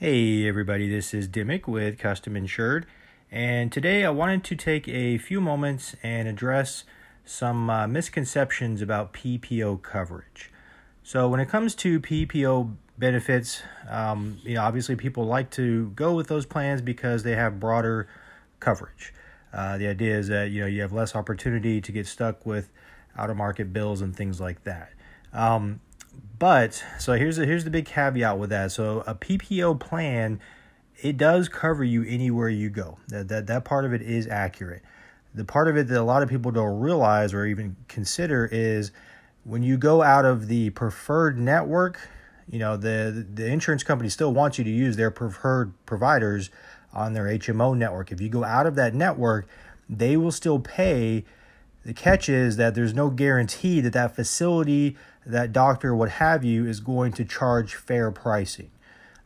Hey everybody, this is Dimmick with Custom Insured, and today I wanted to take a few moments and address some uh, misconceptions about PPO coverage. So, when it comes to PPO benefits, um, you know, obviously people like to go with those plans because they have broader coverage. Uh, the idea is that you know you have less opportunity to get stuck with out of market bills and things like that. Um, but so here's the, here's the big caveat with that. So a PPO plan, it does cover you anywhere you go. That that that part of it is accurate. The part of it that a lot of people don't realize or even consider is when you go out of the preferred network, you know the the insurance company still wants you to use their preferred providers on their HMO network. If you go out of that network, they will still pay. The catch is that there's no guarantee that that facility that doctor, what have you, is going to charge fair pricing.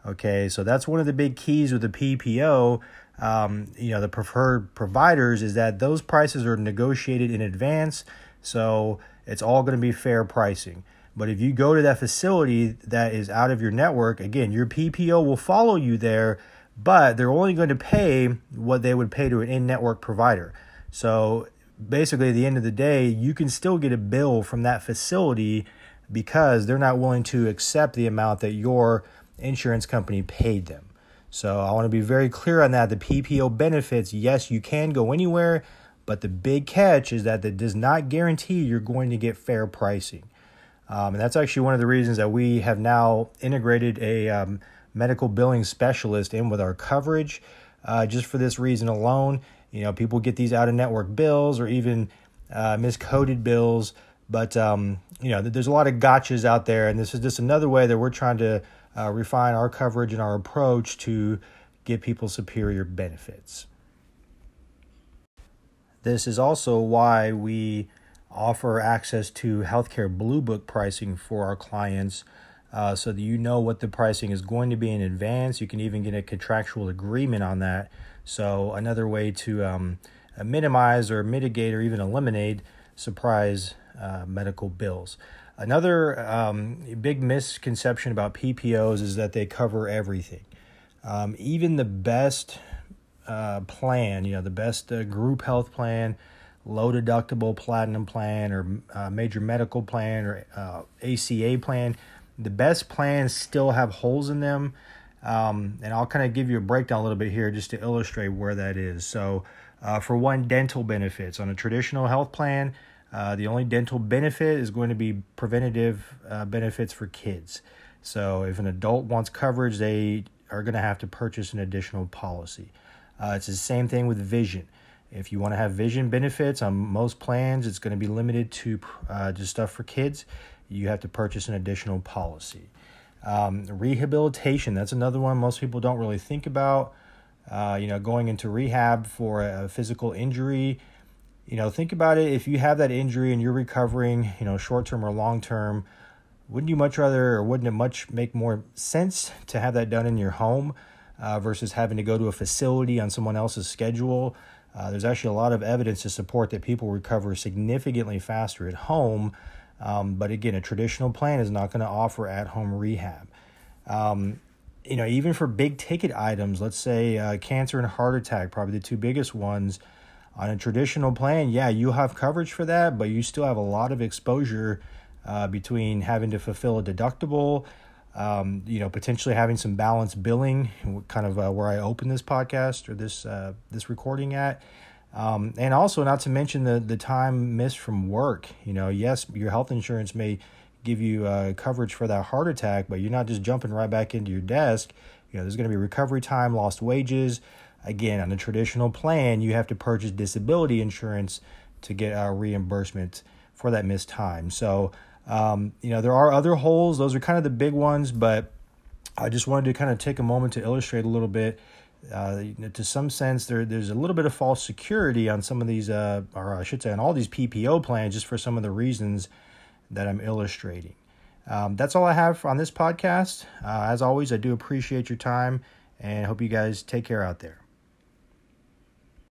Okay, so that's one of the big keys with the PPO. Um, you know, the preferred providers is that those prices are negotiated in advance, so it's all going to be fair pricing. But if you go to that facility that is out of your network, again, your PPO will follow you there, but they're only going to pay what they would pay to an in network provider. So basically, at the end of the day, you can still get a bill from that facility because they're not willing to accept the amount that your insurance company paid them. So I want to be very clear on that. The PPO benefits, yes, you can go anywhere, but the big catch is that it does not guarantee you're going to get fair pricing. Um, and that's actually one of the reasons that we have now integrated a um, medical billing specialist in with our coverage. Uh, just for this reason alone, you know, people get these out of network bills or even uh, miscoded bills but um, you know, there's a lot of gotchas out there, and this is just another way that we're trying to uh, refine our coverage and our approach to give people superior benefits. This is also why we offer access to healthcare blue book pricing for our clients uh, so that you know what the pricing is going to be in advance. You can even get a contractual agreement on that. So, another way to um, minimize or mitigate or even eliminate surprise uh, medical bills. Another um, big misconception about PPOs is that they cover everything. Um, even the best uh, plan, you know, the best uh, group health plan, low deductible platinum plan, or uh, major medical plan, or ACA uh, plan, the best plans still have holes in them. Um, and I'll kind of give you a breakdown a little bit here just to illustrate where that is. So, uh, for one, dental benefits on a traditional health plan, uh, the only dental benefit is going to be preventative uh, benefits for kids. So if an adult wants coverage, they are going to have to purchase an additional policy. Uh, it's the same thing with vision. If you want to have vision benefits on most plans, it's going to be limited to uh, just stuff for kids. You have to purchase an additional policy. Um, rehabilitation, that's another one most people don't really think about. Uh, you know, going into rehab for a physical injury you know, think about it. If you have that injury and you're recovering, you know, short term or long term, wouldn't you much rather, or wouldn't it much make more sense to have that done in your home uh, versus having to go to a facility on someone else's schedule? Uh, there's actually a lot of evidence to support that people recover significantly faster at home. Um, but again, a traditional plan is not going to offer at home rehab. Um, you know, even for big ticket items, let's say uh, cancer and heart attack, probably the two biggest ones. On a traditional plan, yeah, you have coverage for that, but you still have a lot of exposure uh, between having to fulfill a deductible, um, you know, potentially having some balanced billing, kind of uh, where I open this podcast or this uh, this recording at. Um, and also, not to mention the the time missed from work. You know, yes, your health insurance may give you uh, coverage for that heart attack, but you're not just jumping right back into your desk. You know, there's going to be recovery time, lost wages. Again, on a traditional plan, you have to purchase disability insurance to get a reimbursement for that missed time. So, um, you know, there are other holes. Those are kind of the big ones, but I just wanted to kind of take a moment to illustrate a little bit. Uh, to some sense, there there's a little bit of false security on some of these, uh, or I should say, on all these PPO plans, just for some of the reasons that I'm illustrating. Um, that's all I have on this podcast. Uh, as always, I do appreciate your time and hope you guys take care out there.